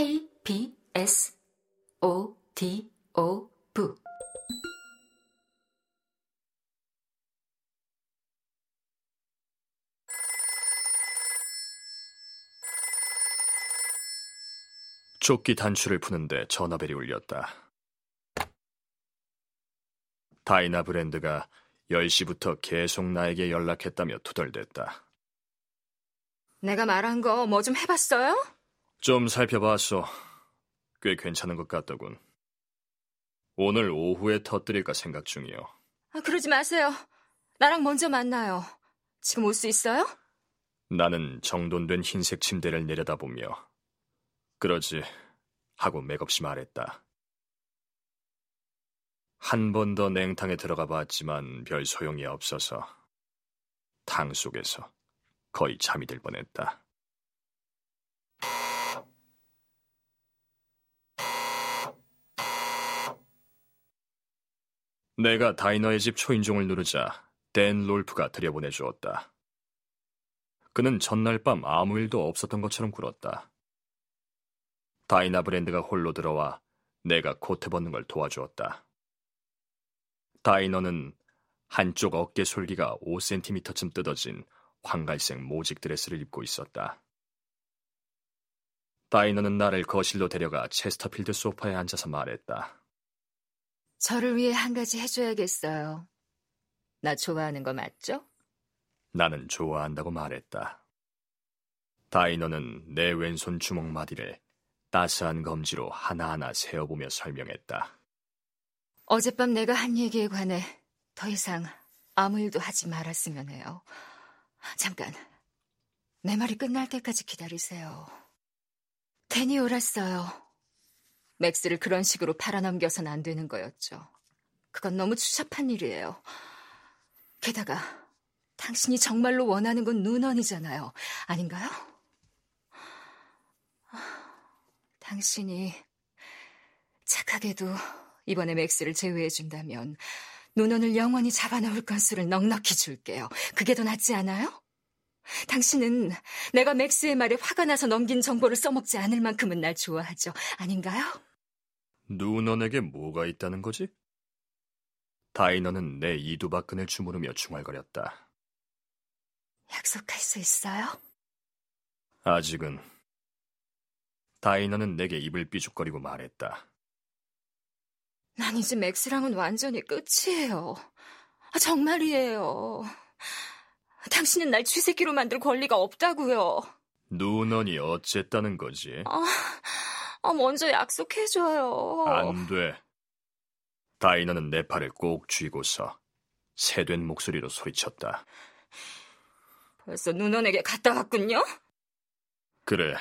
KBS O D O V 조끼 단추를 푸는데 전화벨이 울렸다. 다이나 브랜드가 10시부터 계속 나에게 연락했다며 투덜댔다. 내가 말한 거 뭐 좀 해봤어요? 좀 살펴봤어. 꽤 괜찮은 것 같더군. 오늘 오후에 터뜨릴까 생각 중이요. 아, 그러지 마세요. 나랑 먼저 만나요. 지금 올 수 있어요? 나는 정돈된 흰색 침대를 내려다보며 그러지 하고 맥없이 말했다. 한 번 더 냉탕에 들어가 봤지만 별 소용이 없어서 탕 속에서 거의 잠이 들 뻔했다. 내가 다이너의 집 초인종을 누르자 댄 롤프가 들여보내 주었다. 그는 전날 밤 아무 일도 없었던 것처럼 굴었다. 다이나 브랜드가 홀로 들어와 내가 코트 벗는 걸 도와주었다. 다이너는 한쪽 어깨 솔기가 5cm쯤 뜯어진 황갈색 모직 드레스를 입고 있었다. 다이너는 나를 거실로 데려가 체스터필드 소파에 앉아서 말했다. 저를 위해 한 가지 해줘야겠어요. 나 좋아하는 거 맞죠? 나는 좋아한다고 말했다. 다이너는 내 왼손 주먹 마디를 따스한 검지로 하나하나 세어보며 설명했다. 어젯밤 내가 한 얘기에 관해 더 이상 아무 일도 하지 말았으면 해요. 잠깐, 내 말이 끝날 때까지 기다리세요. 데니 옳았어요. 맥스를 그런 식으로 팔아넘겨선 안 되는 거였죠. 그건 너무 추잡한 일이에요. 게다가 당신이 정말로 원하는 건 눈원이잖아요. 아닌가요? 당신이 착하게도 이번에 맥스를 제외해준다면 노논을 영원히 잡아놓을 건수를 넉넉히 줄게요. 그게 더 낫지 않아요? 당신은 내가 맥스의 말에 화가 나서 넘긴 정보를 써먹지 않을 만큼은 날 좋아하죠. 아닌가요? 누넌에게 뭐가 있다는 거지? 다이너는 내 이두박근을 주무르며 중얼거렸다. 약속할 수 있어요? 아직은 다이너는 내게 입을 삐죽거리고 말했다. 난 이제 맥스랑은 완전히 끝이에요. 아, 정말이에요. 당신은 날 쥐새끼로 만들 권리가 없다고요. 누넌이 어쨌다는 거지? 아, 아 먼저 약속해줘요. 안 돼. 다이너는 내 팔을 꼭 쥐고서 새된 목소리로 소리쳤다. 벌써 누넌에게 갔다 왔군요? 그래.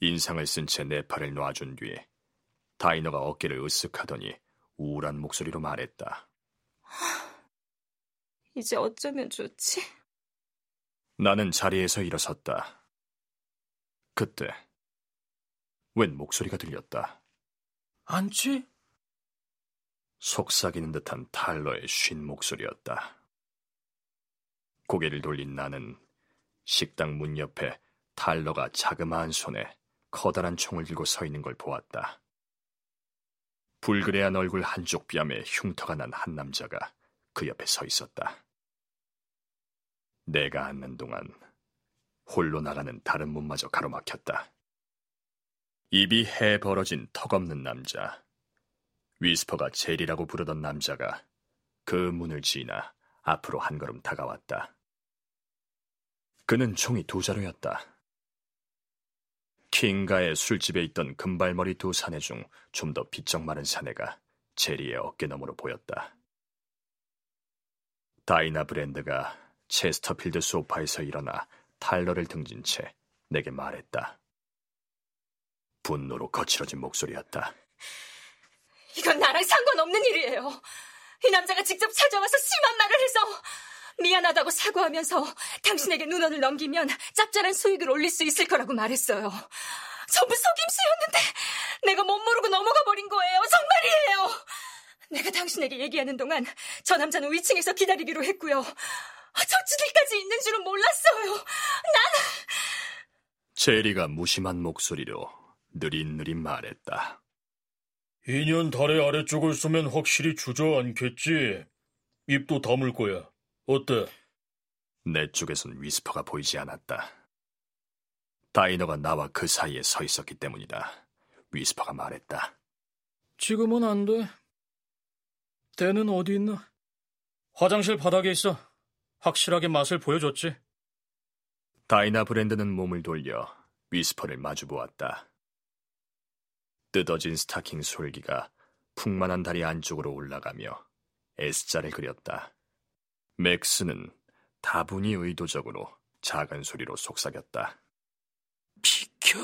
인상을 쓴 채 내 팔을 놔준 뒤에 다이너가 어깨를 으쓱하더니 우울한 목소리로 말했다. 이제 어쩌면 좋지? 나는 자리에서 일어섰다. 그때 웬 목소리가 들렸다. 안치? 속삭이는 듯한 탈러의 쉰 목소리였다. 고개를 돌린 나는 식당 문 옆에 탈러가 자그마한 손에 커다란 총을 들고 서 있는 걸 보았다. 불그레한 얼굴 한쪽 뺨에 흉터가 난 한 남자가 그 옆에 서 있었다. 내가 앉는 동안 홀로 나가는 다른 문마저 가로막혔다. 입이 헤 벌어진 턱없는 남자. 위스퍼가 제리라고 부르던 남자가 그 문을 지나 앞으로 한 걸음 다가왔다. 그는 총이 두 자루였다. 킹가의 술집에 있던 금발머리 두 사내 중 좀 더 비쩍 마른 사내가 제리의 어깨너머로 보였다. 다이나 브랜드가 체스터필드 소파에서 일어나 탈러를 등진 채 내게 말했다. 분노로 거칠어진 목소리였다. 이건 나랑 상관없는 일이에요. 이 남자가 직접 찾아와서 심한 말을 해서 미안하다고 사과하면서 당신에게 눈원을 넘기면 짭짤한 수익을 올릴 수 있을 거라고 말했어요. 전부 속임수였는데 내가 못 모르고 넘어가 버린 거예요. 정말이에요. 내가 당신에게 얘기하는 동안 저 남자는 위층에서 기다리기로 했고요. 저치들까지 있는 줄은 몰랐어요. 나는 제리가 무심한 목소리로 느릿느릿 말했다. 이년 다리 아래쪽을 쏘면 확실히 주저앉겠지. 입도 다물 거야. 어때? 내 쪽에선 위스퍼가 보이지 않았다. 다이나가 나와 그 사이에 서 있었기 때문이다. 위스퍼가 말했다. 지금은 안 돼. 댄은 어디 있나? 화장실 바닥에 있어. 확실하게 맛을 보여줬지. 다이나 브랜드는 몸을 돌려 위스퍼를 마주 보았다. 뜯어진 스타킹 솔기가 풍만한 다리 안쪽으로 올라가며 S자를 그렸다. 맥스는 다분히 의도적으로 작은 소리로 속삭였다. 비켜.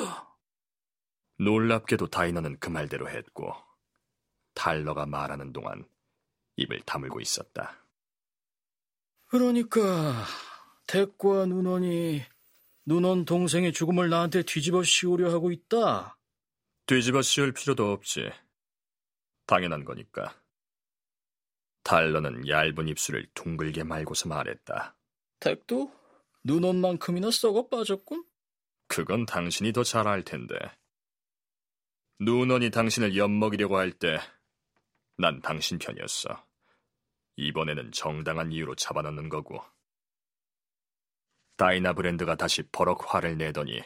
놀랍게도 다이너는 그 말대로 했고 탈러가 말하는 동안 입을 다물고 있었다. 그러니까 덱과 눈원이 눈원 동생의 죽음을 나한테 뒤집어 씌우려 하고 있다. 뒤집어 씌울 필요도 없지. 당연한 거니까. 달러는 얇은 입술을 둥글게 말고서 말했다. 덱도 눈원만큼이나 썩어 빠졌군? 그건 당신이 더 잘 알 텐데. 눈원이 당신을 엿먹이려고 할 때 난 당신 편이었어. 이번에는 정당한 이유로 잡아넣는 거고. 다이나 브랜드가 다시 버럭 화를 내더니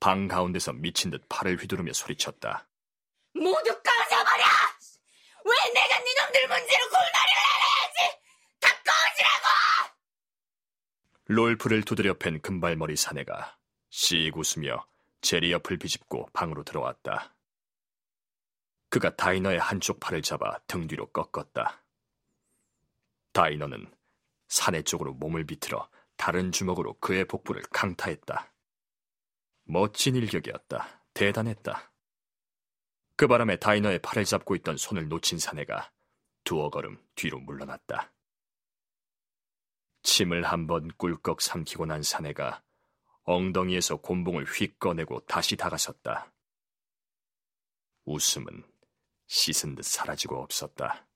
방 가운데서 미친 듯 팔을 휘두르며 소리쳤다. 모두 꺼져버려! 왜 내가 니놈들 문제로 골머리를 알아야지! 다 꺼지라고! 롤프를 두드려 팬 금발머리 사내가 씩 웃으며 제리 옆을 비집고 방으로 들어왔다. 그가 다이너의 한쪽 팔을 잡아 등 뒤로 꺾었다. 다이너는 사내 쪽으로 몸을 비틀어 다른 주먹으로 그의 복부를 강타했다. 멋진 일격이었다. 대단했다. 그 바람에 다이너의 팔을 잡고 있던 손을 놓친 사내가 두어 걸음 뒤로 물러났다. 침을 한 번 꿀꺽 삼키고 난 사내가 엉덩이에서 곤봉을 휙 꺼내고 다시 다가섰다. 웃음은 씻은 듯 사라지고 없었다.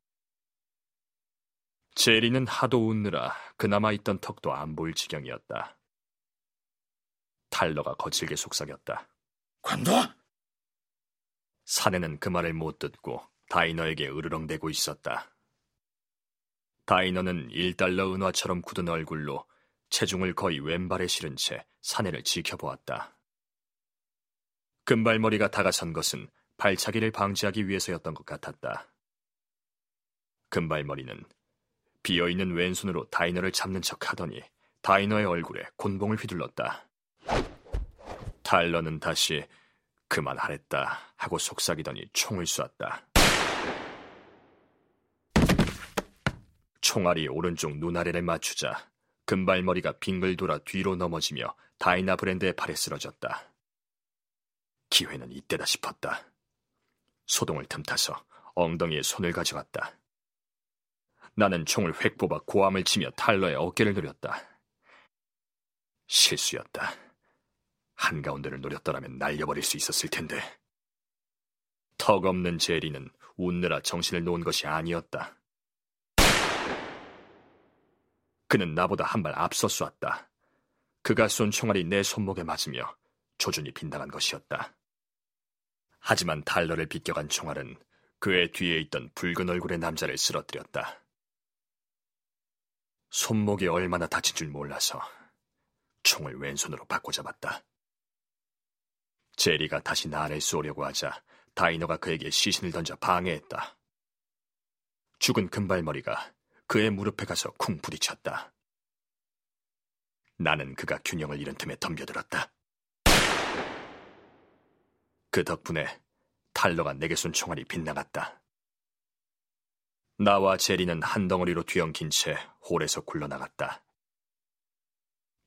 제리는 하도 웃느라 그나마 있던 턱도 안 보일 지경이었다. 탈러가 거칠게 속삭였다. 관둬! 사내는 그 말을 못 듣고 다이너에게 으르렁대고 있었다. 다이너는 1달러 은화처럼 굳은 얼굴로 체중을 거의 왼발에 실은 채 사내를 지켜보았다. 금발머리가 다가선 것은 발차기를 방지하기 위해서였던 것 같았다. 금발머리는 비어있는 왼손으로 다이너를 잡는 척 하더니 다이너의 얼굴에 곤봉을 휘둘렀다. 달러는 다시 그만하랬다 하고 속삭이더니 총을 쏘았다. 총알이 오른쪽 눈아래를 맞추자 금발머리가 빙글 돌아 뒤로 넘어지며 다이나 브랜드의 팔에 쓰러졌다. 기회는 이때다 싶었다. 소동을 틈타서 엉덩이에 손을 가져갔다. 나는 총을 획 뽑아 고함을 치며 탈러의 어깨를 노렸다. 실수였다. 한가운데를 노렸더라면 날려버릴 수 있었을 텐데. 턱없는 제리는 웃느라 정신을 놓은 것이 아니었다. 그는 나보다 한 발 앞서 쏘았다. 그가 쏜 총알이 내 손목에 맞으며 조준이 빗나간 것이었다. 하지만 달러를 비껴간 총알은 그의 뒤에 있던 붉은 얼굴의 남자를 쓰러뜨렸다. 손목이 얼마나 다친 줄 몰라서 총을 왼손으로 바꿔잡았다. 제리가 다시 나를 쏘려고 하자 다이너가 그에게 시신을 던져 방해했다. 죽은 금발머리가 그의 무릎에 가서 쿵 부딪혔다. 나는 그가 균형을 잃은 틈에 덤벼들었다. 그 덕분에 탈러가 내게 쏜 총알이 빗나갔다. 나와 제리는 한 덩어리로 뒤엉킨 채 홀에서 굴러나갔다.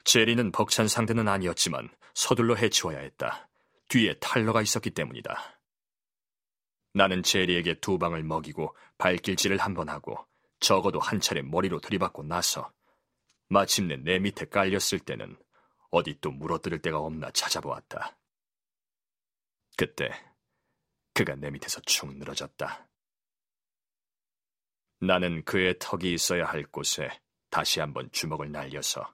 제리는 벅찬 상대는 아니었지만 서둘러 해치워야 했다. 뒤에 탈러가 있었기 때문이다. 나는 제리에게 두 방을 먹이고 발길질을 한 번 하고 적어도 한 차례 머리로 들이받고 나서 마침내 내 밑에 깔렸을 때는 어디 또 물어뜯을 데가 없나 찾아보았다. 그때 그가 내 밑에서 축 늘어졌다. 나는 그의 턱이 있어야 할 곳에 다시 한번 주먹을 날려서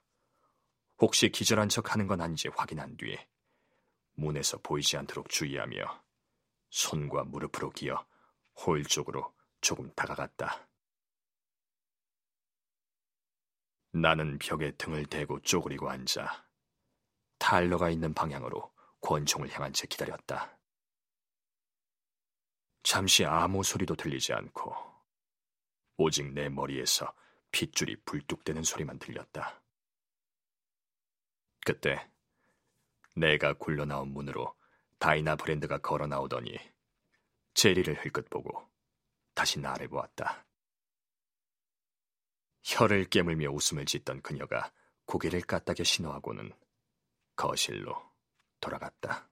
혹시 기절한 척 하는 건 아닌지 확인한 뒤에 문에서 보이지 않도록 주의하며 손과 무릎으로 기어 홀 쪽으로 조금 다가갔다. 나는 벽에 등을 대고 쪼그리고 앉아 탈러가 있는 방향으로 권총을 향한 채 기다렸다. 잠시 아무 소리도 들리지 않고 오직 내 머리에서 핏줄이 불뚝대는 소리만 들렸다. 그때 내가 굴러나온 문으로 다이나 브랜드가 걸어 나오더니 제리를 흘끗 보고 다시 나를 보았다. 혀를 깨물며 웃음을 짓던 그녀가 고개를 까딱여 신호하고는 거실로 돌아갔다.